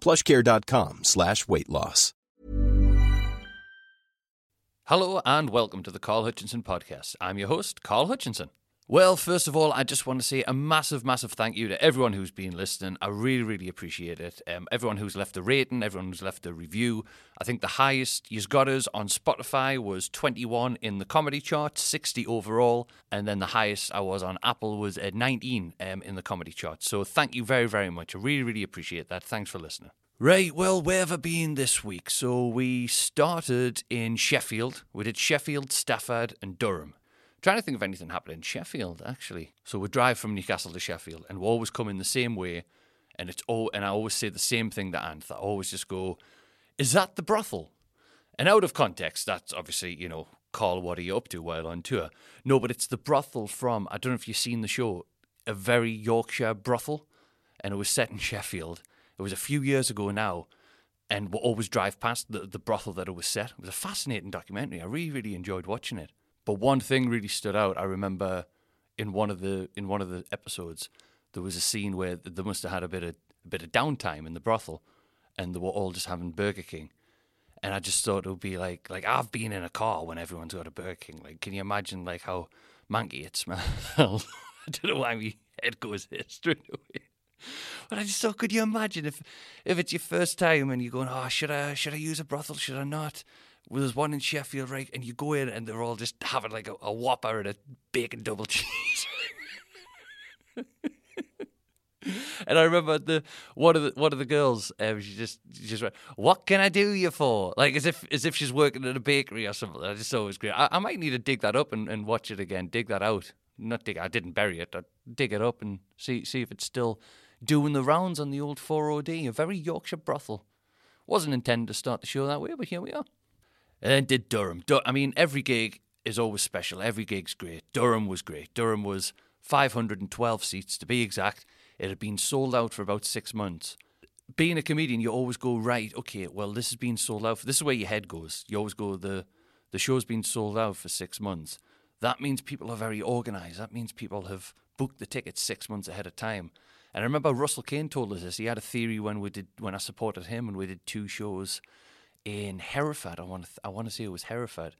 plushcare.com slash weight loss. Hello and welcome to the Carl Hutchinson podcast. I'm your host, Carl Hutchinson. Well, first of all, I just want to say a massive, massive thank you to everyone who's been listening. I really, really appreciate it. Um, everyone who's left a rating, everyone who's left a review. I think the highest you've got us on Spotify was 21 in the comedy chart, 60 overall, and then the highest I was on Apple was at 19 um, in the comedy chart. So thank you very, very much. I really, really appreciate that. Thanks for listening. Right, well, where have I been this week? So we started in Sheffield. We did Sheffield, Stafford, and Durham. Trying to think of anything happened in Sheffield, actually. So we drive from Newcastle to Sheffield, and we always come in the same way, and it's all. And I always say the same thing to Anth. I always just go, "Is that the brothel?" And out of context, that's obviously you know, Carl, what are you up to while on tour? No, but it's the brothel from. I don't know if you've seen the show, a very Yorkshire brothel, and it was set in Sheffield. It was a few years ago now, and we'll always drive past the, the brothel that it was set. It was a fascinating documentary. I really, really enjoyed watching it. But one thing really stood out. I remember in one of the in one of the episodes, there was a scene where they must have had a bit of a bit of downtime in the brothel, and they were all just having Burger King. And I just thought it would be like like I've been in a car when everyone's got a Burger King. Like, can you imagine like how manky it smells? I don't know why my head goes there straight away. But I just thought, could you imagine if if it's your first time and you're going, oh, should I should I use a brothel? Should I not? Well, there's one in Sheffield, right? And you go in and they're all just having like a, a whopper and a bacon double cheese. and I remember the one of the one of the girls, um, she just she just went, "What can I do you for?" Like as if as if she's working at a bakery or something. I just was great. I, I might need to dig that up and, and watch it again. Dig that out. Not dig. I didn't bury it. I dig it up and see see if it's still doing the rounds on the old 4OD. A very Yorkshire brothel. Wasn't intended to start the show that way, but here we are. And then did Durham. Dur- I mean, every gig is always special. Every gig's great. Durham was great. Durham was 512 seats to be exact. It had been sold out for about six months. Being a comedian, you always go right. Okay, well, this has been sold out. For, this is where your head goes. You always go the the show's been sold out for six months. That means people are very organised. That means people have booked the tickets six months ahead of time. And I remember Russell Kane told us this. He had a theory when we did when I supported him and we did two shows in Hereford. I want to th- I want to say it was Hereford,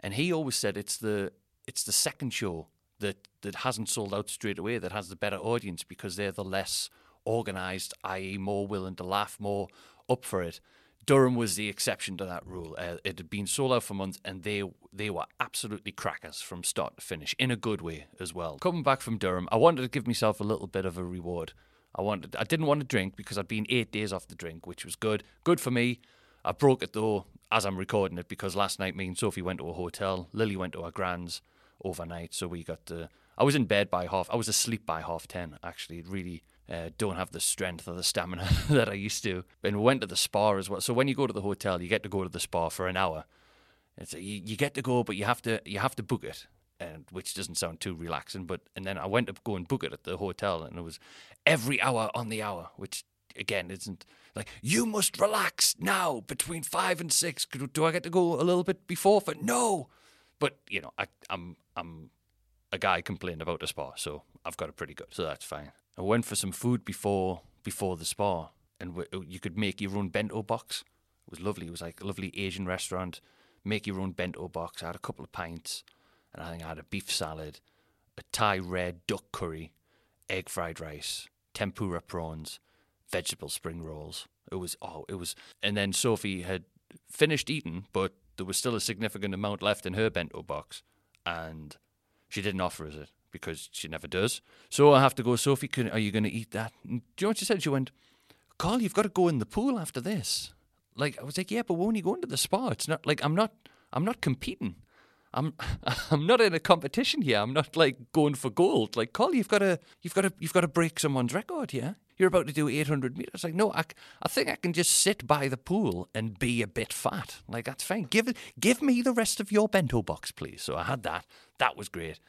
and he always said it's the it's the second show that that hasn't sold out straight away that has the better audience because they're the less organised, i.e., more willing to laugh, more up for it. Durham was the exception to that rule. Uh, it had been sold out for months, and they they were absolutely crackers from start to finish, in a good way as well. Coming back from Durham, I wanted to give myself a little bit of a reward. I wanted, I didn't want to drink because I'd been eight days off the drink, which was good, good for me. I broke it though as I'm recording it because last night me and Sophie went to a hotel. Lily went to our grand's overnight, so we got the. I was in bed by half. I was asleep by half ten. Actually, really uh, don't have the strength or the stamina that I used to. And we went to the spa as well. So when you go to the hotel, you get to go to the spa for an hour. It's a, you, you get to go, but you have to you have to book it, and which doesn't sound too relaxing. But and then I went to go and book it at the hotel, and it was every hour on the hour, which again, isn't like you must relax now between five and six. Do I get to go a little bit before? For no, but you know, I, I'm I'm a guy complained about the spa, so I've got it pretty good, so that's fine. I went for some food before before the spa, and w- you could make your own bento box. It was lovely. It was like a lovely Asian restaurant. Make your own bento box. I had a couple of pints, and I think I had a beef salad, a Thai red duck curry, egg fried rice, tempura prawns, vegetable spring rolls. It was oh, it was. And then Sophie had finished eating, but there was still a significant amount left in her bento box, and she didn't offer us it because she never does. So I have to go, Sophie, can, are you going to eat that? And do you know what she said? She went, Carl, you've got to go in the pool after this. Like I was like, yeah, but we're only going to the spa. It's not like I'm not I'm not competing. I'm I'm not in a competition here. I'm not like going for gold. Like, Carl, you've got to you've got to you've got to break someone's record here. You're about to do 800 meters. Like, no, I, I think I can just sit by the pool and be a bit fat. Like, that's fine. Give it, give me the rest of your bento box, please. So I had that. That was great.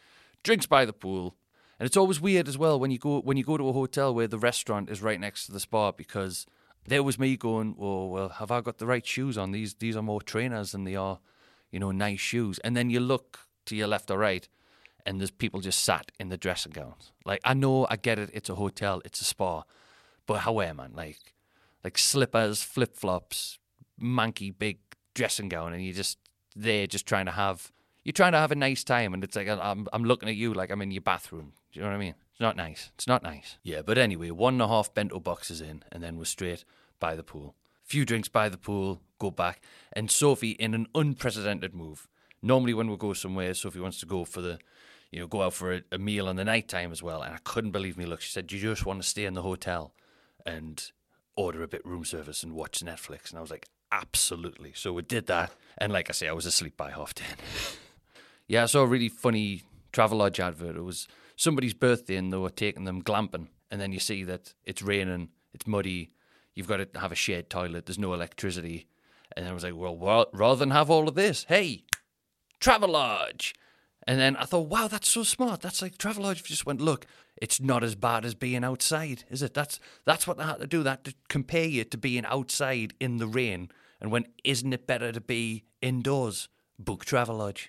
Drinks by the pool, and it's always weird as well when you go when you go to a hotel where the restaurant is right next to the spa because there was me going, oh well, have I got the right shoes on? These these are more trainers than they are, you know, nice shoes. And then you look to your left or right, and there's people just sat in the dressing gowns. Like I know, I get it. It's a hotel, it's a spa, but however, man, like like slippers, flip flops, manky big dressing gown, and you're just there just trying to have you're trying to have a nice time, and it's like I'm I'm looking at you like I'm in your bathroom. Do you know what I mean? It's not nice. It's not nice. Yeah, but anyway, one and a half bento boxes in, and then we're straight by the pool. Few drinks by the pool, go back, and Sophie in an unprecedented move. Normally, when we go somewhere, Sophie wants to go for the, you know, go out for a, a meal in the night time as well. And I couldn't believe me. Look, she said, "Do you just want to stay in the hotel and order a bit room service and watch Netflix?" And I was like, "Absolutely." So we did that, and like I say, I was asleep by half ten. yeah, I saw a really funny Travelodge advert. It was somebody's birthday and they were taking them glamping. And then you see that it's raining, it's muddy, you've got to have a shared toilet, there's no electricity. And I was like, well, rather than have all of this, hey, Travelodge. And then I thought, wow, that's so smart. That's like Travelodge just went, look, it's not as bad as being outside, is it? That's that's what they had to do. That to compare you to being outside in the rain. And when isn't it better to be indoors? Book Travelodge.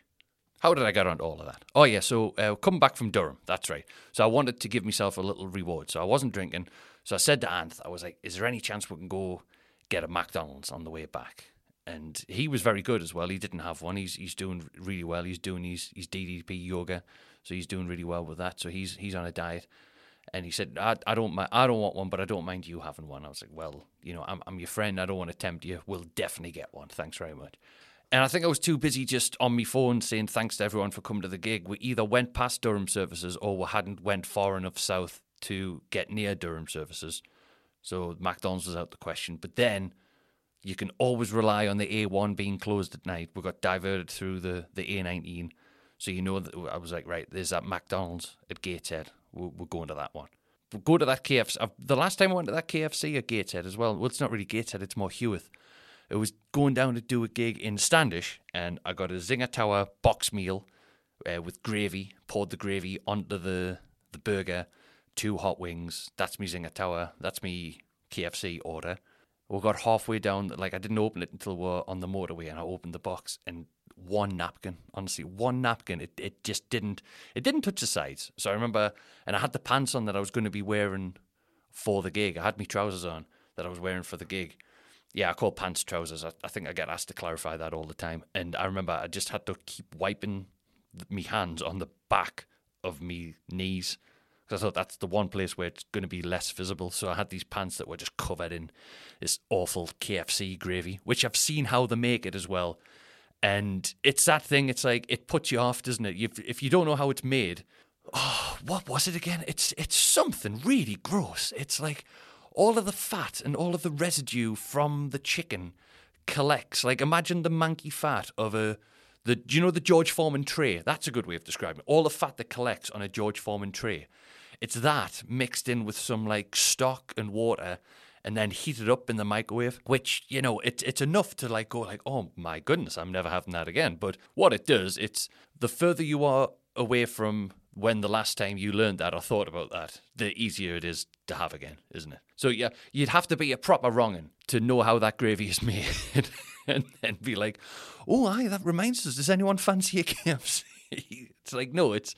How did I get onto all of that? Oh yeah, so uh, come back from Durham. That's right. So I wanted to give myself a little reward. So I wasn't drinking. So I said to Anth, I was like, "Is there any chance we can go get a McDonald's on the way back?" And he was very good as well. He didn't have one. He's he's doing really well. He's doing his his DDP yoga, so he's doing really well with that. So he's he's on a diet. And he said, I, I don't mind, I don't want one, but I don't mind you having one. I was like, well, you know, I'm, I'm your friend. I don't want to tempt you. We'll definitely get one. Thanks very much. And I think I was too busy just on my phone saying thanks to everyone for coming to the gig. We either went past Durham services or we hadn't went far enough south to get near Durham services. So McDonald's was out the question. But then you can always rely on the A1 being closed at night. We got diverted through the, the A19. So you know that I was like, right, there's that McDonald's at Gateshead. We're, we're going to that one. We'll go to that KFC. The last time I went to that KFC at Gateshead as well, well, it's not really Gateshead, it's more Heworth. It was going down to do a gig in Standish, and I got a Zinger Tower box meal uh, with gravy. Poured the gravy onto the the burger, two hot wings. That's me Zinger Tower. That's me KFC order. We got halfway down, like I didn't open it until we are on the motorway, and I opened the box, and one napkin, honestly, one napkin. It it just didn't it didn't touch the sides. So I remember, and I had the pants on that I was going to be wearing for the gig. I had my trousers on that I was wearing for the gig, yeah, I call pants trousers. I, I, think I get asked to clarify that all the time. And I remember I just had to keep wiping me hands on the back of me knees because I thought that's the one place where it's going to be less visible. So I had these pants that were just covered in this awful KFC gravy, which I've seen how they make it as well. And it's that thing. It's like it puts you off, doesn't it? If if you don't know how it's made, oh, what was it again? It's it's something really gross. It's like all of the fat and all of the residue from the chicken collects. Like imagine the manky fat of a the you know the George Foreman tray? That's a good way of describing it. All the fat that collects on a George Foreman tray. It's that mixed in with some like stock and water and then heated up in the microwave, which, you know, it, it's enough to like go like, oh my goodness, I'm never having that again. But what it does, it's the further you are away from when the last time you learned that or thought about that, the easier it is to have again, isn't it? So yeah, you'd have to be a proper wrongin to know how that gravy is made, and then be like, "Oh, aye, that reminds us. Does anyone fancy a KFC?" it's like no, it's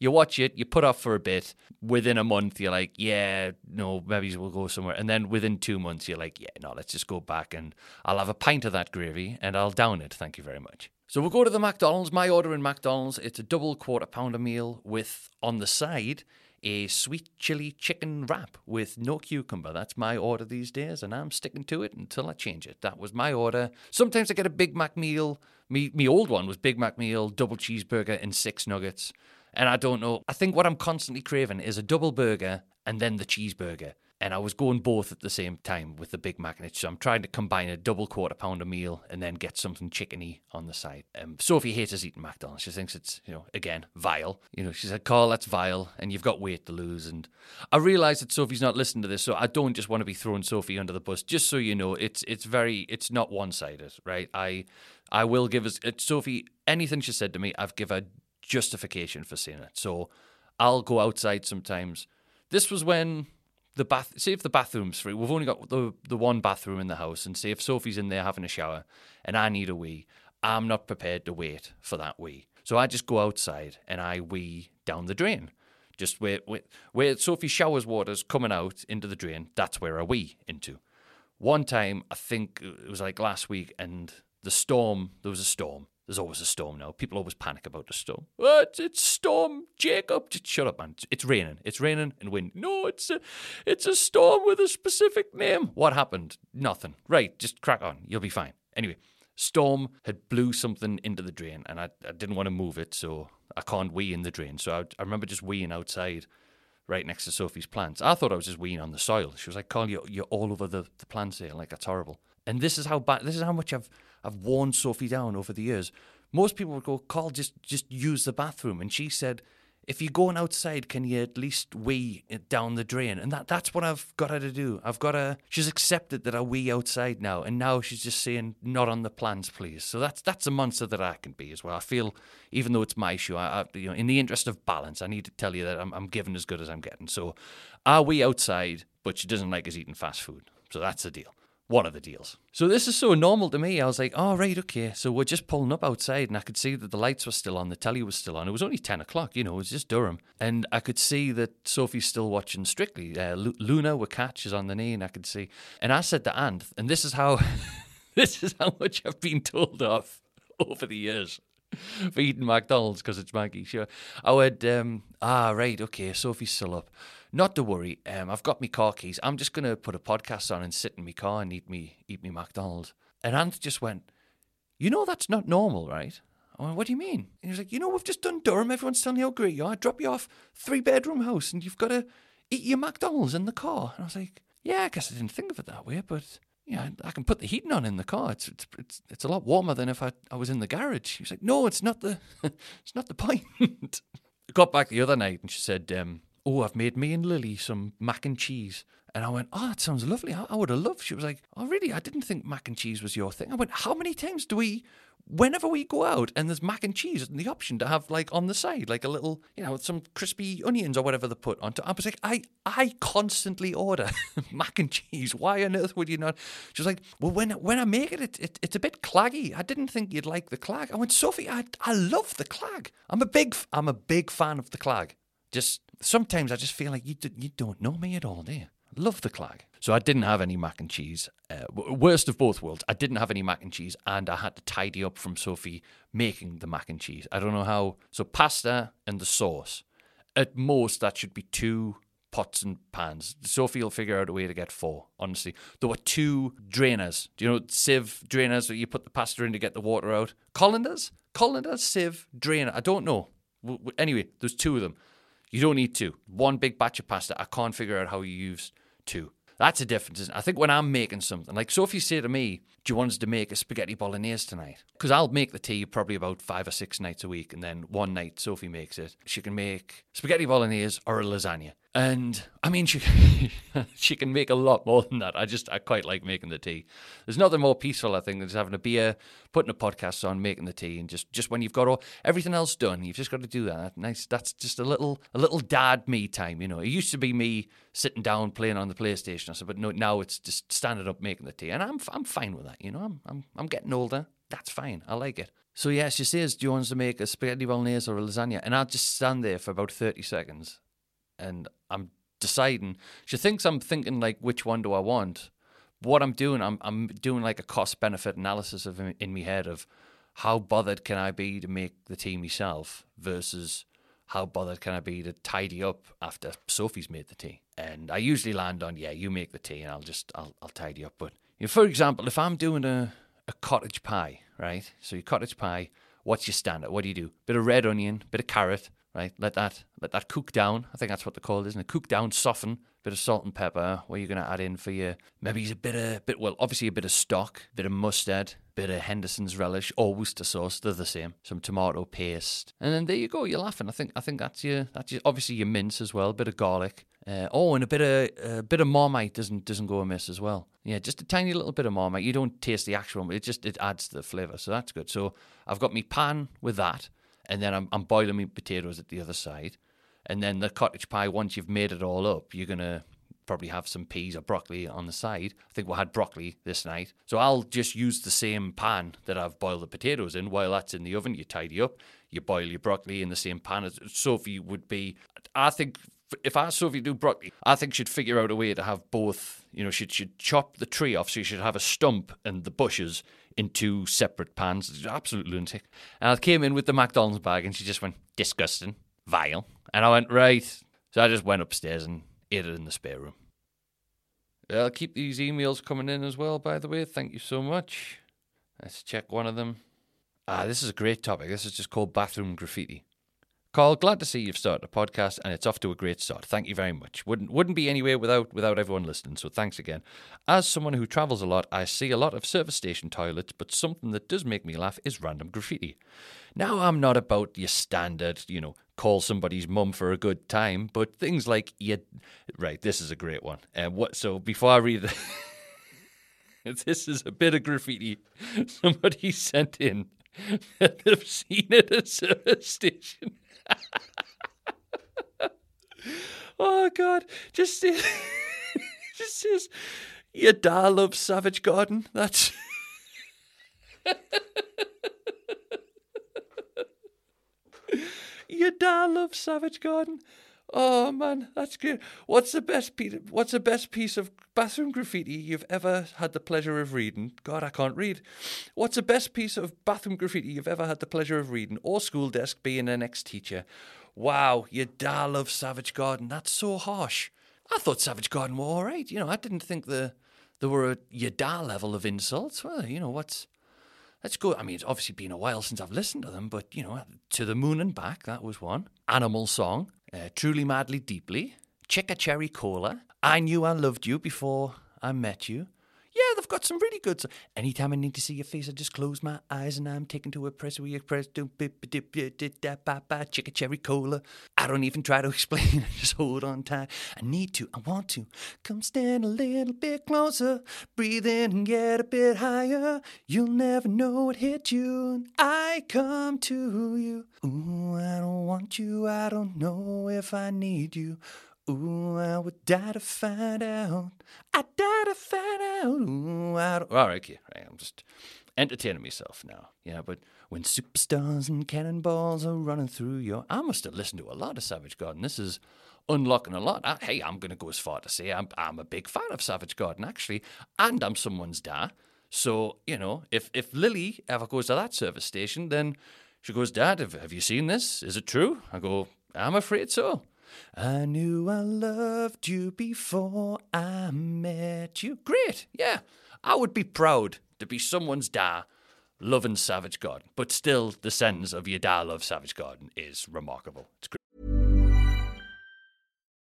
you watch it, you put off for a bit. Within a month, you're like, yeah, no, maybe we'll go somewhere. And then within two months, you're like, yeah, no, let's just go back and I'll have a pint of that gravy and I'll down it. Thank you very much. So we'll go to the McDonald's. My order in McDonald's, it's a double quarter pounder meal with on the side a sweet chili chicken wrap with no cucumber. That's my order these days, and I'm sticking to it until I change it. That was my order. Sometimes I get a Big Mac meal. Me, me old one was Big Mac meal, double cheeseburger, and six nuggets. And I don't know. I think what I'm constantly craving is a double burger and then the cheeseburger. And I was going both at the same time with the Big Mac it. So I'm trying to combine a double quarter pounder meal and then get something chickeny on the side. Um, Sophie hates us eating McDonald's. She thinks it's, you know, again, vile. You know, she said, Carl, that's vile and you've got weight to lose. And I realise that Sophie's not listening to this. So I don't just want to be throwing Sophie under the bus. Just so you know, it's it's very, it's not one sided, right? I I will give us, Sophie, anything she said to me, I've given her justification for saying it. So I'll go outside sometimes. This was when the bath. See if the bathroom's free. We've only got the the one bathroom in the house, and see if Sophie's in there having a shower, and I need a wee. I'm not prepared to wait for that wee, so I just go outside and I wee down the drain. Just where where, where Sophie's shower's water's coming out into the drain. That's where I wee into. One time, I think it was like last week, and the storm. There was a storm, there's always a storm now. People always panic about the storm. What? It's storm, Jacob. Just shut up, man. It's raining. It's raining and wind. No, it's a, it's a storm with a specific name. What happened? Nothing. Right, just crack on. You'll be fine. Anyway, storm had blew something into the drain, and I, I didn't want to move it, so I can't wee in the drain. So I, I remember just weeing outside right next to Sophie's plants. I thought I was just weeing on the soil. She was like, Carl, you're, you're all over the, the plants here. Like, that's horrible. And this is how bad, this is how much I've I've worn Sophie down over the years. Most people would go, Carl, just just use the bathroom, and she said, if you're going outside, can you at least wee down the drain? And that that's what I've got her to do. I've got her. She's accepted that I wee outside now, and now she's just saying, not on the plans, please. So that's that's a monster that I can be as well. I feel, even though it's my issue, I, I you know, in the interest of balance, I need to tell you that I'm, I'm giving as good as I'm getting. So, are we outside? But she doesn't like us eating fast food. So that's the deal one of the deals. So this is so normal to me. I was like, oh, right, okay. So we're just pulling up outside, and I could see that the lights were still on, the telly was still on. It was only 10 o'clock, you know, it was just Durham. And I could see that Sophie's still watching Strictly. Uh, Luna with Catch is on the knee, and I could see. And I said to Ant, and this is how, this is how much I've been told off over the years for eating McDonald's because it's Maggie. Sure. I went, um, ah, right, okay, Sophie's still up. Not to worry. Um, I've got my car keys. I'm just gonna put a podcast on and sit in my car and eat me eat me McDonald's. And Ant just went, you know that's not normal, right? I went, what do you mean? And he was like, you know, we've just done Durham. Everyone's telling you how great you are. I drop you off three bedroom house and you've got to eat your McDonald's in the car. And I was like, yeah, I guess I didn't think of it that way, but yeah, I can put the heating on in the car. It's it's it's, it's a lot warmer than if I, I was in the garage. He was like, no, it's not the it's not the point. Got back the other night and she said, um, oh, I've made me and Lily some mac and cheese. And I went, oh, that sounds lovely. I, I would have loved. She was like, oh, really? I didn't think mac and cheese was your thing. I went, how many times do we, whenever we go out and there's mac and cheese and the option to have like on the side, like a little, you know, some crispy onions or whatever they put on top. I was like, I, I constantly order mac and cheese. Why on earth would you not? She was like, well, when, when I make it, it, it, it's a bit claggy. I didn't think you'd like the clag. I went, Sophie, I, I love the clag. I'm a big, I'm a big fan of the clag. Just sometimes I just feel like you, do, you don't know me at all, do you? Love the clag. So I didn't have any mac and cheese. Uh, worst of both worlds. I didn't have any mac and cheese, and I had to tidy up from Sophie making the mac and cheese. I don't know how. So pasta and the sauce. At most, that should be two pots and pans. Sophie will figure out a way to get four. Honestly, there were two drainers. Do you know sieve drainers that you put the pasta in to get the water out? Colanders, colanders, sieve, drainer. I don't know. Anyway, there's two of them. You don't need two. One big batch of pasta. I can't figure out how you use two. That's a difference. I think when I'm making something, like Sophie said to me, do you want us to make a spaghetti bolognese tonight? Because I'll make the tea probably about five or six nights a week, and then one night Sophie makes it. She can make spaghetti bolognese or a lasagna. And I mean, she she can make a lot more than that. I just I quite like making the tea. There's nothing more peaceful, I think, than just having a beer, putting a podcast on, making the tea, and just just when you've got all everything else done, you've just got to do that. Nice. That's just a little a little dad me time. You know, it used to be me sitting down playing on the PlayStation. But no, now it's just standing up making the tea, and I'm I'm fine with that. You know, I'm I'm I'm getting older. That's fine. I like it. So yeah, she says, "Do you want to make a spaghetti bolognese or a lasagna?" And I'll just stand there for about thirty seconds and I'm deciding. She thinks I'm thinking like, which one do I want? What I'm doing, I'm I'm doing like a cost benefit analysis of in my head of how bothered can I be to make the tea myself versus how bothered can I be to tidy up after Sophie's made the tea. And I usually land on yeah, you make the tea and I'll just I'll I'll tidy up. But for example, if I'm doing a a cottage pie, right? So your cottage pie, what's your standard? What do you do? Bit of red onion, bit of carrot, right? Let that let that cook down. I think that's what they're called, isn't it? Cook down, soften. Bit of salt and pepper. What are you're going to add in for your maybe a bit of bit well, obviously a bit of stock, bit of mustard, bit of Henderson's relish or Worcester sauce. They're the same. Some tomato paste, and then there you go. You're laughing. I think I think that's your that's your, obviously your mince as well. A bit of garlic. Uh, oh, and a bit of a bit of marmite doesn't doesn't go amiss as well. Yeah, just a tiny little bit of marmite. You don't taste the actual, but it just it adds to the flavour. So that's good. So I've got my pan with that and then I'm, I'm boiling my potatoes at the other side. And then the cottage pie, once you've made it all up, you're to probably have some peas or broccoli on the side. I think we had broccoli this night. So I'll just use the same pan that I've boiled the potatoes in. While that's in the oven, you tidy up, you boil your broccoli in the same pan. As Sophie would be, I think, if I Sophie do broccoli, I think she'd figure out a way to have both. You know, she'd, she'd chop the tree off so you should have a stump and the bushes in two separate pans. Absolute lunatic. And I came in with the McDonald's bag and she just went, disgusting, vile. And I went, right. So I just went upstairs and ate it in the spare room. I'll keep these emails coming in as well, by the way. Thank you so much. Let's check one of them. Ah, this is a great topic. This is just called bathroom graffiti. Carl, glad to see you've started a podcast and it's off to a great start. Thank you very much. Wouldn't wouldn't be anywhere without without everyone listening. So thanks again. As someone who travels a lot, I see a lot of service station toilets, but something that does make me laugh is random graffiti. Now I'm not about your standard, you know, call somebody's mum for a good time, but things like you right. This is a great one. And uh, what? So before I read. this is a bit of graffiti somebody sent in they've seen it at a service station. oh God! Just just says your dad loves Savage Garden. That's. Your dad loves Savage Garden. Oh man, that's good. What's the best piece? What's the best piece of bathroom graffiti you've ever had the pleasure of reading? God, I can't read. What's the best piece of bathroom graffiti you've ever had the pleasure of reading? Or school desk being an ex-teacher? Wow, your da loves Savage Garden. That's so harsh. I thought Savage Garden were all right. You know, I didn't think the there were a your da level of insults. Well, you know what's Let's go. I mean, it's obviously been a while since I've listened to them, but you know, to the moon and back. That was one. Animal song. Uh, Truly, madly, deeply. Chicka cherry cola. I knew I loved you before I met you. They've got some really good. Anytime I need to see your face, I just close my eyes and I'm taken to a press where you press chicka cherry cola. I don't even try to explain. I just hold on tight. I need to. I want to. Come stand a little bit closer. Breathe in and get a bit higher. You'll never know what hit you. I come to you. Ooh, I don't want you. I don't know if I need you. Ooh, I would die to find out. I'd die to find out. Ooh, I don't... All right, okay. I'm just entertaining myself now. Yeah, but when superstars and cannonballs are running through your, I must have listened to a lot of Savage Garden. This is unlocking a lot. I, hey, I'm going to go as far to say I'm I'm a big fan of Savage Garden actually, and I'm someone's dad. So you know, if if Lily ever goes to that service station, then she goes, Dad, have, have you seen this? Is it true? I go, I'm afraid so. I knew I loved you before I met you. Great, yeah. I would be proud to be someone's da loving Savage Garden, but still, the sentence of your da love Savage Garden is remarkable. It's great.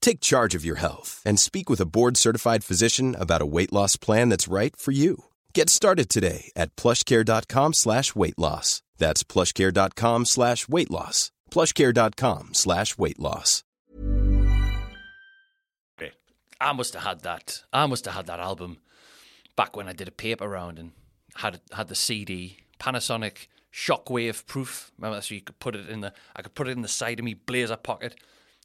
Take charge of your health and speak with a board-certified physician about a weight loss plan that's right for you. Get started today at plushcare.com slash weight loss. That's plushcare.com slash weight loss. plushcare.com slash weight loss. I must have had that. I must have had that album back when I did a paper round and had had the CD Panasonic Shockwave Proof. Remember, so you could put it in the I could put it in the side of me blazer pocket,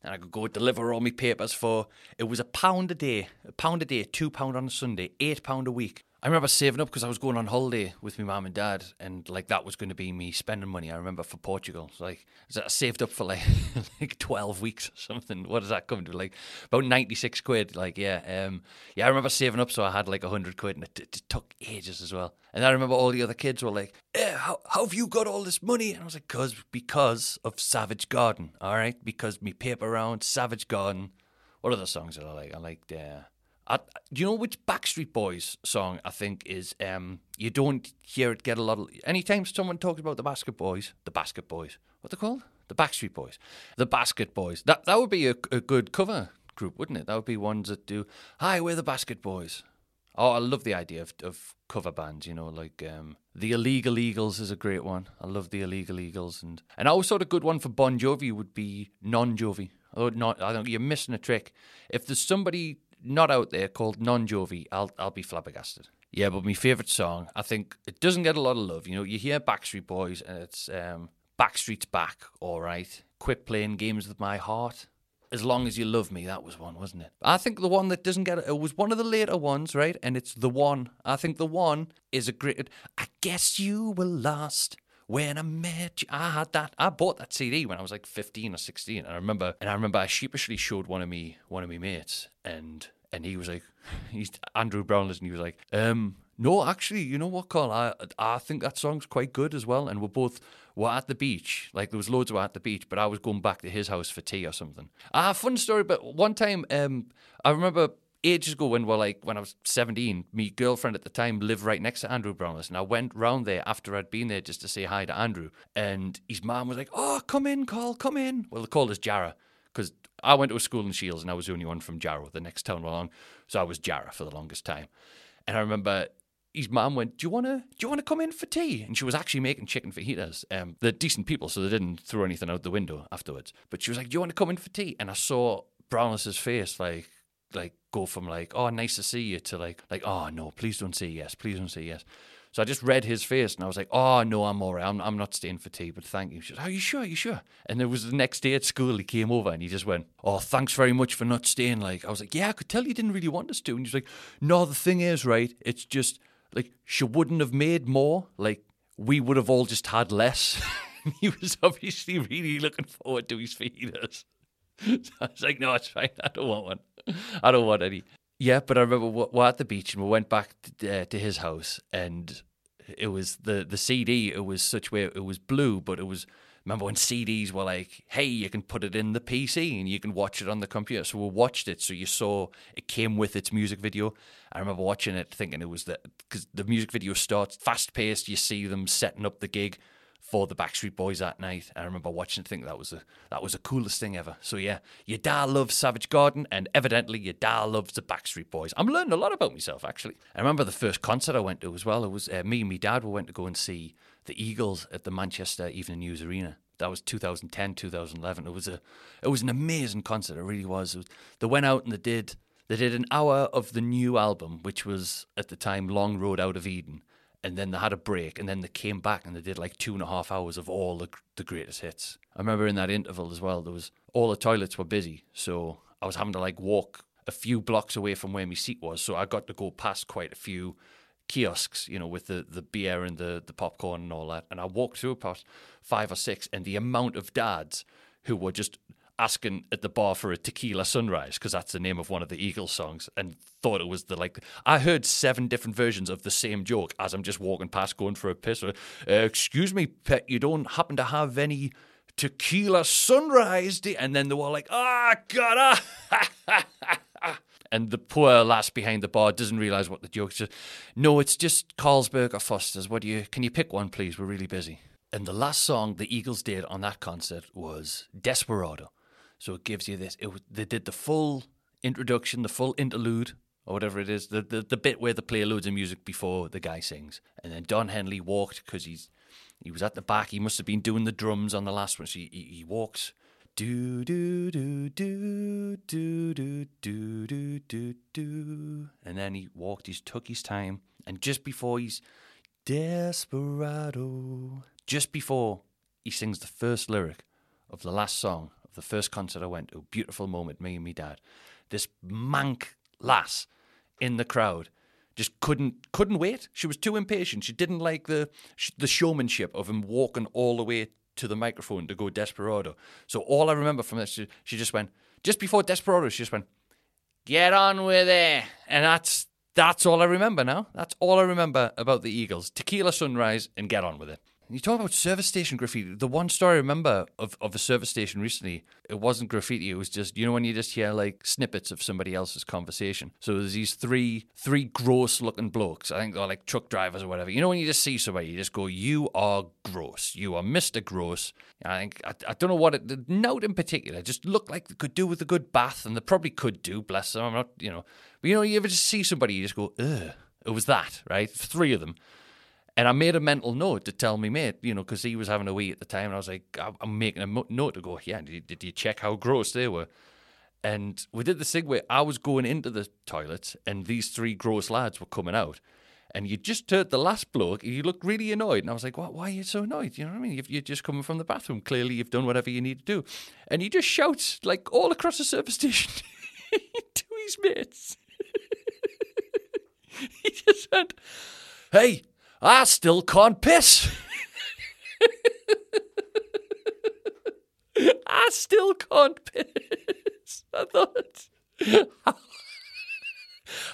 and I could go deliver all my papers for. It was a pound a day, a pound a day, two pound on a Sunday, eight pound a week. I remember saving up because I was going on holiday with my mum and dad, and like that was going to be me spending money. I remember for Portugal, like I saved up for like like twelve weeks or something. What does that come to? Like about ninety six quid. Like yeah, um, yeah. I remember saving up, so I had like hundred quid, and it, it, took ages as well. And I remember all the other kids were like, eh, how, how have you got all this money?" And I was like, "Cause because of Savage Garden, all right, because me paper round Savage Garden." What other songs did I like? I liked. Uh, I, do you know which Backstreet Boys song I think is? Um, you don't hear it get a lot of. Anytime someone talks about the Basket Boys, the Basket Boys, what they called? The Backstreet Boys, the Basket Boys. That that would be a, a good cover group, wouldn't it? That would be ones that do. Hi, we're the Basket Boys. Oh, I love the idea of, of cover bands. You know, like um, the Illegal Eagles is a great one. I love the Illegal Eagles, and and also a good one for Bon Jovi would be Non Jovi. Oh, not I don't. You're missing a trick. If there's somebody not out there called Non Jovi, I'll I'll be flabbergasted. Yeah, but my favourite song, I think it doesn't get a lot of love. You know, you hear Backstreet Boys and it's um, Backstreet's back, all right. Quit playing games with my heart. As long as you love me, that was one, wasn't it? I think the one that doesn't get it, it was one of the later ones, right? And it's the one. I think the one is a great. I guess you were lost when I met you. I had that. I bought that CD when I was like 15 or 16. And I remember, and I remember I sheepishly showed one of me, one of me mates, and and he was like, he's Andrew Brownless, and he was like, um, no, actually, you know what, Carl? I I think that song's quite good as well. And we're both were at the beach, like there was loads of at the beach, but I was going back to his house for tea or something. Ah, fun story. But one time, um, I remember ages ago when we're like when I was 17, my girlfriend at the time lived right next to Andrew Brownless, and I went round there after I'd been there just to say hi to Andrew, and his mom was like, "Oh, come in, Carl, come in." Well, they called us Jarrah because I went to a school in Shields, and I was the only one from Jarrow, the next town along, so I was Jarrah for the longest time. And I remember his mum went, "Do you want to? Do you want to come in for tea?" And she was actually making chicken fajitas. Um, they're decent people, so they didn't throw anything out the window afterwards. But she was like, "Do you want to come in for tea?" And I saw Brownless's face, like, like go from like, "Oh, nice to see you," to like, like, "Oh no, please don't say yes, please don't say yes." So I just read his face, and I was like, "Oh no, I'm all right. I'm, I'm not staying for tea, but thank you." She was, "Are you sure? Are you sure?" And it was the next day at school. He came over and he just went, "Oh, thanks very much for not staying." Like I was like, "Yeah, I could tell you didn't really want us to." And he's like, "No, the thing is, right? It's just." like she wouldn't have made more. Like we would have all just had less. he was obviously really looking forward to his fajitas. So I was like, no, it's fine. I don't want one. I don't want any. Yeah, but I remember we we're at the beach and we went back to, uh, to his house and it was the the CD. It was such way it was blue, but it was remember when CDs were like, hey, you can put it in the PC and you can watch it on the computer. So we watched it. So you saw it came with its music video. I remember watching it thinking it was that because the music video starts fast paced. You see them setting up the gig for the Backstreet Boys that night. I remember watching it, think that was a that was the coolest thing ever. So yeah, your dad loves Savage Garden, and evidently your dad loves the Backstreet Boys. I'm learning a lot about myself actually. I remember the first concert I went to as well. It was uh, me and my dad. We went to go and see the Eagles at the Manchester Evening News Arena. That was 2010, 2011. It was a it was an amazing concert. It really was. It was they went out and they did they did an hour of the new album, which was at the time Long Road Out of Eden and then they had a break, and then they came back and they did like two and a half hours of all the, the greatest hits. I remember in that interval as well, there was all the toilets were busy, so I was having to like walk a few blocks away from where my seat was, so I got to go past quite a few kiosks, you know, with the, the beer and the, the popcorn and all that. And I walked through past five or six, and the amount of dads who were just asking at the bar for a tequila sunrise because that's the name of one of the Eagles songs and thought it was the like I heard seven different versions of the same joke as I'm just walking past going for a piss. Uh, excuse me pet you don't happen to have any tequila sunrise do-? and then they were like ah oh, god ah. and the poor lass behind the bar doesn't realize what the joke is. No it's just Carlsberg or Foster's. What do you can you pick one please? We're really busy. And the last song the Eagles did on that concert was Desperado so it gives you this. It, they did the full introduction, the full interlude, or whatever it is, the, the, the bit where they play loads of music before the guy sings. And then Don Henley walked because he's he was at the back. He must have been doing the drums on the last one. So he, he, he walks. Do do do do do do do do do do, and then he walked. He took his time, and just before he's desperado, just before he sings the first lyric of the last song, the first concert I went to, beautiful moment, me and me dad. This mank lass in the crowd just couldn't couldn't wait. She was too impatient. She didn't like the the showmanship of him walking all the way to the microphone to go Desperado. So all I remember from this, she, she just went just before Desperado. She just went, "Get on with it," and that's that's all I remember now. That's all I remember about the Eagles. Tequila Sunrise and get on with it. You talk about service station graffiti. The one story I remember of, of a service station recently, it wasn't graffiti. It was just you know when you just hear like snippets of somebody else's conversation. So there's these three three gross looking blokes. I think they're like truck drivers or whatever. You know when you just see somebody, you just go, "You are gross. You are Mister Gross." I think I, I don't know what it, the note in particular just looked like they could do with a good bath, and they probably could do. Bless them. I'm not, you know, but you know, you ever just see somebody, you just go, "Ugh." It was that, right? Three of them. And I made a mental note to tell me mate, you know, because he was having a wee at the time. And I was like, I'm making a note to go, yeah, did, did you check how gross they were? And we did the where I was going into the toilet and these three gross lads were coming out. And you just heard the last bloke, he looked really annoyed. And I was like, why are you so annoyed? You know what I mean? You're just coming from the bathroom. Clearly, you've done whatever you need to do. And he just shouts, like, all across the service station to his mates. he just went, hey, I still can't piss. I still can't piss. I thought,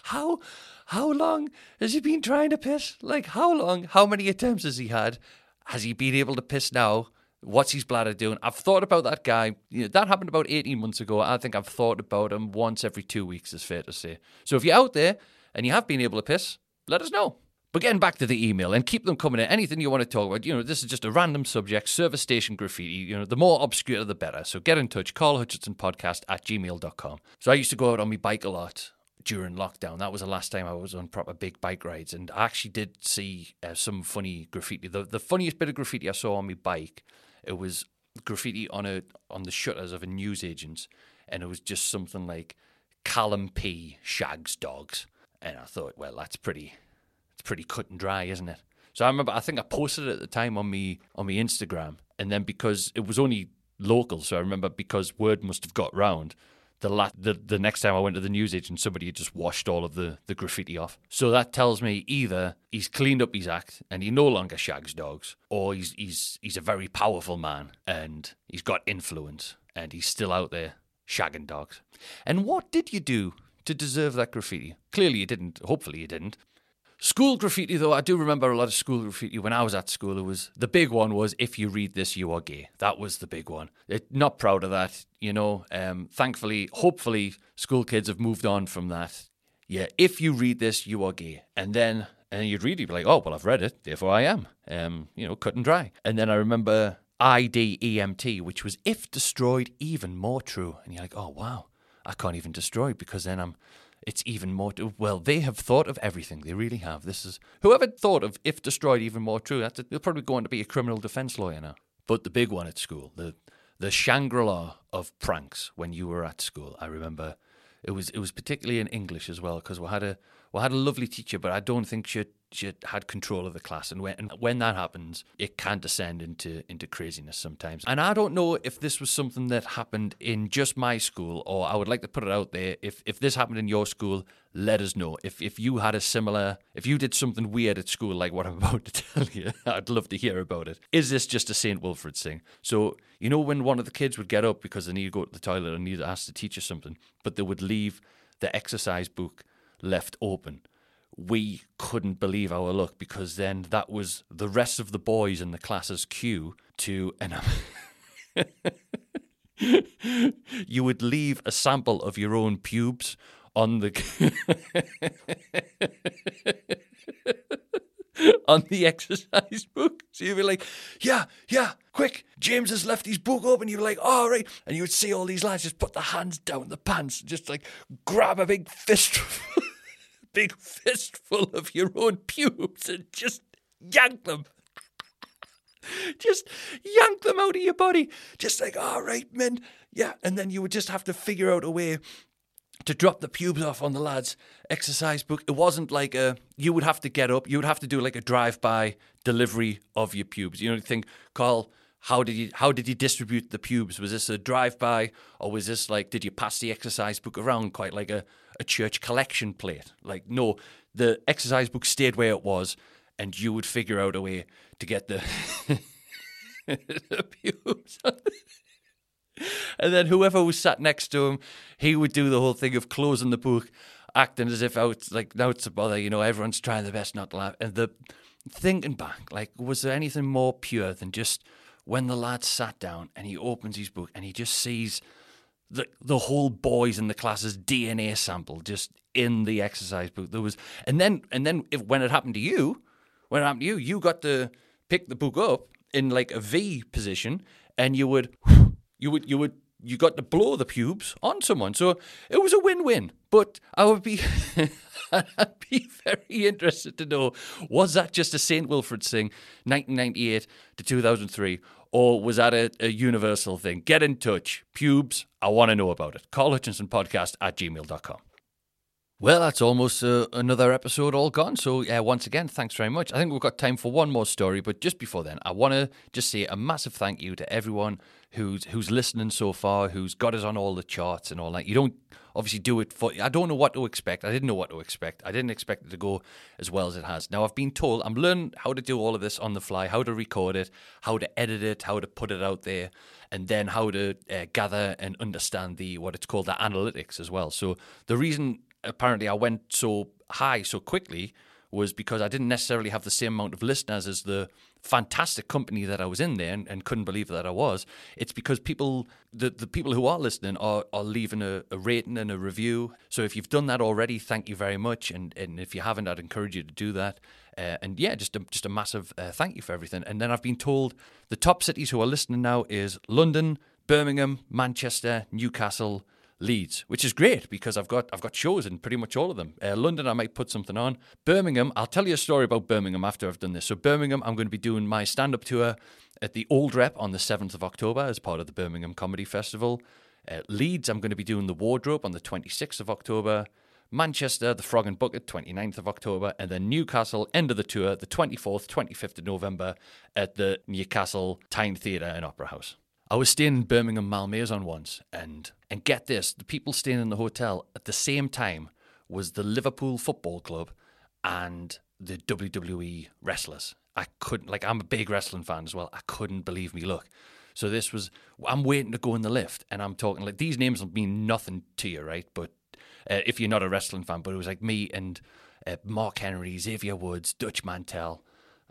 how, how long has he been trying to piss? Like, how long? How many attempts has he had? Has he been able to piss now? What's his bladder doing? I've thought about that guy. You know, that happened about 18 months ago. I think I've thought about him once every two weeks, is fair to say. So if you're out there and you have been able to piss, let us know. But getting back to the email and keep them coming in. Anything you want to talk about, you know, this is just a random subject, service station graffiti. You know, the more obscure, the better. So get in touch, Carl Hutchinson podcast at gmail.com. So I used to go out on my bike a lot during lockdown. That was the last time I was on proper big bike rides. And I actually did see uh, some funny graffiti. The, the funniest bit of graffiti I saw on my bike, it was graffiti on a on the shutters of a newsagent's. And it was just something like Callum P shags dogs. And I thought, well, that's pretty it's pretty cut and dry, isn't it? So I remember, I think I posted it at the time on me on my Instagram, and then because it was only local, so I remember because word must have got round. The, la- the the next time I went to the newsagent, somebody had just washed all of the, the graffiti off. So that tells me either he's cleaned up his act and he no longer shags dogs, or he's he's he's a very powerful man and he's got influence and he's still out there shagging dogs. And what did you do to deserve that graffiti? Clearly you didn't. Hopefully you didn't. School graffiti, though, I do remember a lot of school graffiti when I was at school. It was the big one was "If you read this, you are gay." That was the big one. It, not proud of that, you know. Um, thankfully, hopefully, school kids have moved on from that. Yeah, if you read this, you are gay. And then And you'd really be like, oh, well, I've read it, therefore I am. Um, you know, cut and dry. And then I remember IDEMT, which was if destroyed, even more true. And you're like, oh, wow, I can't even destroy because then I'm. It's even more. Well, they have thought of everything. They really have. This is whoever thought of if destroyed, even more true. That's a, they'll probably going to be a criminal defense lawyer now. But the big one at school, the the Shangri La of pranks when you were at school. I remember it was it was particularly in English as well because we had a we had a lovely teacher, but I don't think she she had control of the class. And when and when that happens, it can descend into into craziness sometimes. And I don't know if this was something that happened in just my school, or I would like to put it out there. If if this happened in your school, let us know. If if you had a similar, if you did something weird at school like what I'm about to tell you, I'd love to hear about it. Is this just a St. Wilfrid thing? So you know when one of the kids would get up because they need to go to the toilet and need to ask the teacher something, but they would leave the exercise book left open we couldn't believe our luck because then that was the rest of the boys in the class's queue to and you would leave a sample of your own pubes on the on the exercise book. So you'd be like, yeah, yeah, quick, James has left his book open. You'd be like, all right. And you would see all these lads just put their hands down the pants, and just like grab a big fist big fistful of your own pubes and just yank them. just yank them out of your body. Just like, all right, men. Yeah. And then you would just have to figure out a way to drop the pubes off on the lads' exercise book. It wasn't like a, you would have to get up, you would have to do like a drive by delivery of your pubes. You know, think, Carl, how did you how did you distribute the pubes? Was this a drive by or was this like did you pass the exercise book around quite like a, a church collection plate? Like no, the exercise book stayed where it was and you would figure out a way to get the, pubes and then whoever was sat next to him, he would do the whole thing of closing the book, acting as if out like now it's a bother, you know, everyone's trying their best not to laugh. And the thinking back, like, was there anything more pure than just when the lad sat down and he opens his book and he just sees the the whole boys in the class's DNA sample just in the exercise book. There was, and then and then if when it happened to you, when it happened to you, you got to pick the book up in like a V position, and you would, you would, you would, you got to blow the pubes on someone. So it was a win-win. But I would be. I'd be very interested to know was that just a St. Wilfrid thing, 1998 to 2003, or was that a, a universal thing? Get in touch. Pubes, I want to know about it. Carl Hutchinson Podcast at gmail.com. Well, that's almost uh, another episode all gone. So, uh, once again, thanks very much. I think we've got time for one more story, but just before then, I want to just say a massive thank you to everyone who's who's listening so far, who's got us on all the charts and all that. You don't obviously do it for. I don't know what to expect. I didn't know what to expect. I didn't expect it to go as well as it has. Now, I've been told I'm learning how to do all of this on the fly, how to record it, how to edit it, how to put it out there and then how to uh, gather and understand the what it's called the analytics as well. So the reason apparently I went so high so quickly was because I didn't necessarily have the same amount of listeners as the fantastic company that I was in there and, and couldn't believe that I was. It's because people, the, the people who are listening are, are leaving a, a rating and a review. So if you've done that already, thank you very much. And, and if you haven't, I'd encourage you to do that. Uh, and yeah, just a, just a massive uh, thank you for everything. And then I've been told the top cities who are listening now is London, Birmingham, Manchester, Newcastle, Leeds, which is great because I've got I've got shows in pretty much all of them. Uh, London, I might put something on. Birmingham, I'll tell you a story about Birmingham after I've done this. So Birmingham, I'm going to be doing my stand-up tour at the Old Rep on the 7th of October as part of the Birmingham Comedy Festival. Uh, Leeds, I'm going to be doing the Wardrobe on the 26th of October. Manchester, the Frog and Bucket, 29th of October, and then Newcastle, end of the tour, the 24th, 25th of November at the Newcastle Tyne Theatre and Opera House. I was staying in Birmingham Malmaison once, and and get this, the people staying in the hotel at the same time was the Liverpool Football Club and the WWE wrestlers. I couldn't like I'm a big wrestling fan as well. I couldn't believe me luck. So this was I'm waiting to go in the lift, and I'm talking like these names will mean nothing to you, right? But uh, if you're not a wrestling fan, but it was like me and uh, Mark Henry, Xavier Woods, Dutch Mantell.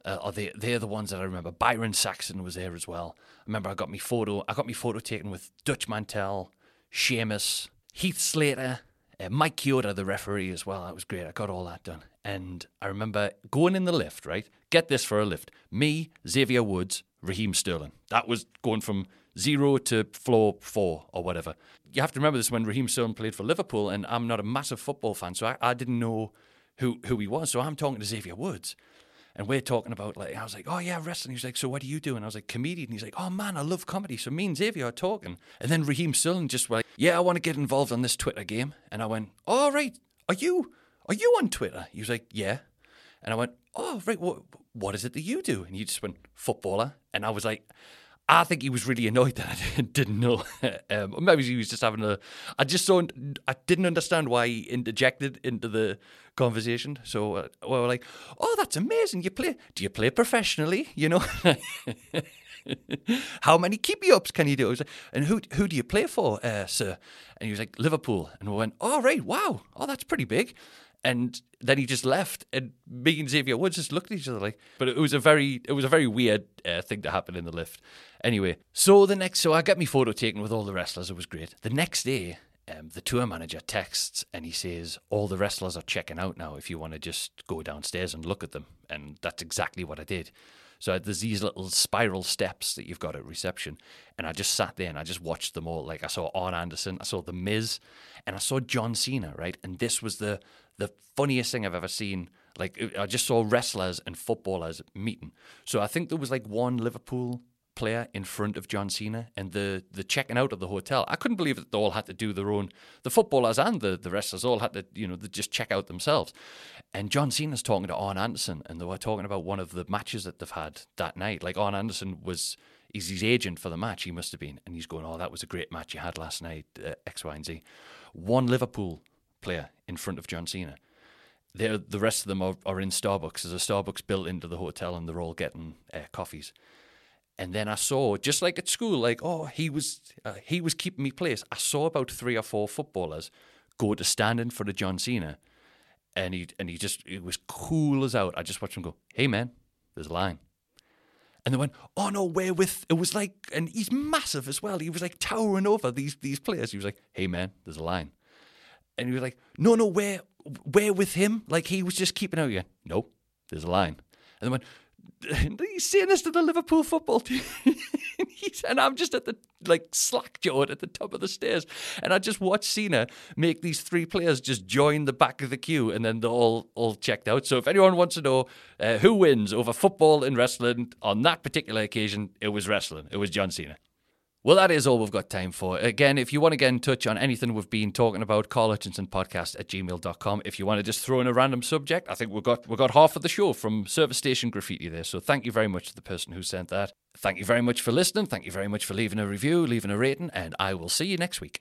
Uh, are they? They're the ones that I remember. Byron Saxton was there as well I remember I got me photo. I got me photo taken with Dutch Mantell, Sheamus, Heath Slater, uh, Mike Chioda, the referee as well. That was great. I got all that done. And I remember going in the lift, right? Get this for a lift. Me, Xavier Woods, Raheem Sterling. That was going from zero to floor four or whatever. You have to remember this when Raheem Sterling played for Liverpool, and I'm not a massive football fan, so I, I didn't know who, who he was. So I'm talking to Xavier Woods. And we're talking about like I was like, oh yeah, wrestling. He's like, so what do you do? And I was like, comedian. He's like, oh man, I love comedy. So me and Xavier are talking, and then Raheem Sterling just went, like, yeah, I want to get involved on this Twitter game. And I went, all oh, right, are you are you on Twitter? He was like, yeah. And I went, oh right, what what is it that you do? And he just went, footballer. And I was like, I think he was really annoyed that I didn't know. um, maybe he was just having a. I just don't. I didn't understand why he interjected into the conversation. So uh, we were like, "Oh, that's amazing! You play? Do you play professionally? You know? How many keepy ups can you do?" Like, and who who do you play for, uh, sir? And he was like, "Liverpool." And we went, "Oh, right, wow, oh, that's pretty big." And then he just left, and me and Xavier Woods just looked at each other like. But it was a very, it was a very weird uh, thing to happen in the lift. Anyway, so the next, so I got my photo taken with all the wrestlers. It was great. The next day, um, the tour manager texts and he says all the wrestlers are checking out now. If you want to just go downstairs and look at them, and that's exactly what I did. So there's these little spiral steps that you've got at reception, and I just sat there and I just watched them all. Like I saw Arn Anderson, I saw The Miz, and I saw John Cena. Right, and this was the the funniest thing I've ever seen. Like I just saw wrestlers and footballers meeting. So I think there was like one Liverpool player in front of John Cena and the the checking out of the hotel. I couldn't believe that they all had to do their own. The footballers and the the wrestlers all had to you know just check out themselves. And John Cena's talking to Arn Anderson, and they were talking about one of the matches that they've had that night. Like Arn Anderson was. He's his agent for the match, he must have been. And he's going, Oh, that was a great match you had last night, uh, X, Y, and Z. One Liverpool player in front of John Cena. They're, the rest of them are, are in Starbucks. There's a Starbucks built into the hotel, and they're all getting uh, coffees. And then I saw, just like at school, like oh, he was uh, he was keeping me place. I saw about three or four footballers go to stand in for the John Cena, and he and he just it was cool as out. I just watched him go, "Hey man, there's a line." And they went, "Oh no, we're with." It was like, and he's massive as well. He was like towering over these these players. He was like, "Hey man, there's a line." And he was like, "No, no, we're we're with him." Like he was just keeping out again. No, there's a line, and then went. He's saying this to the Liverpool football team, and I'm just at the like slack jawed at the top of the stairs, and I just watched Cena make these three players just join the back of the queue, and then they're all all checked out. So if anyone wants to know uh, who wins over football and wrestling on that particular occasion, it was wrestling. It was John Cena. Well, that is all we've got time for. Again, if you want to get in touch on anything we've been talking about, Hutchinson podcast at gmail.com. If you want to just throw in a random subject, I think we've got we've got half of the show from Service Station Graffiti there. So thank you very much to the person who sent that. Thank you very much for listening. Thank you very much for leaving a review, leaving a rating, and I will see you next week.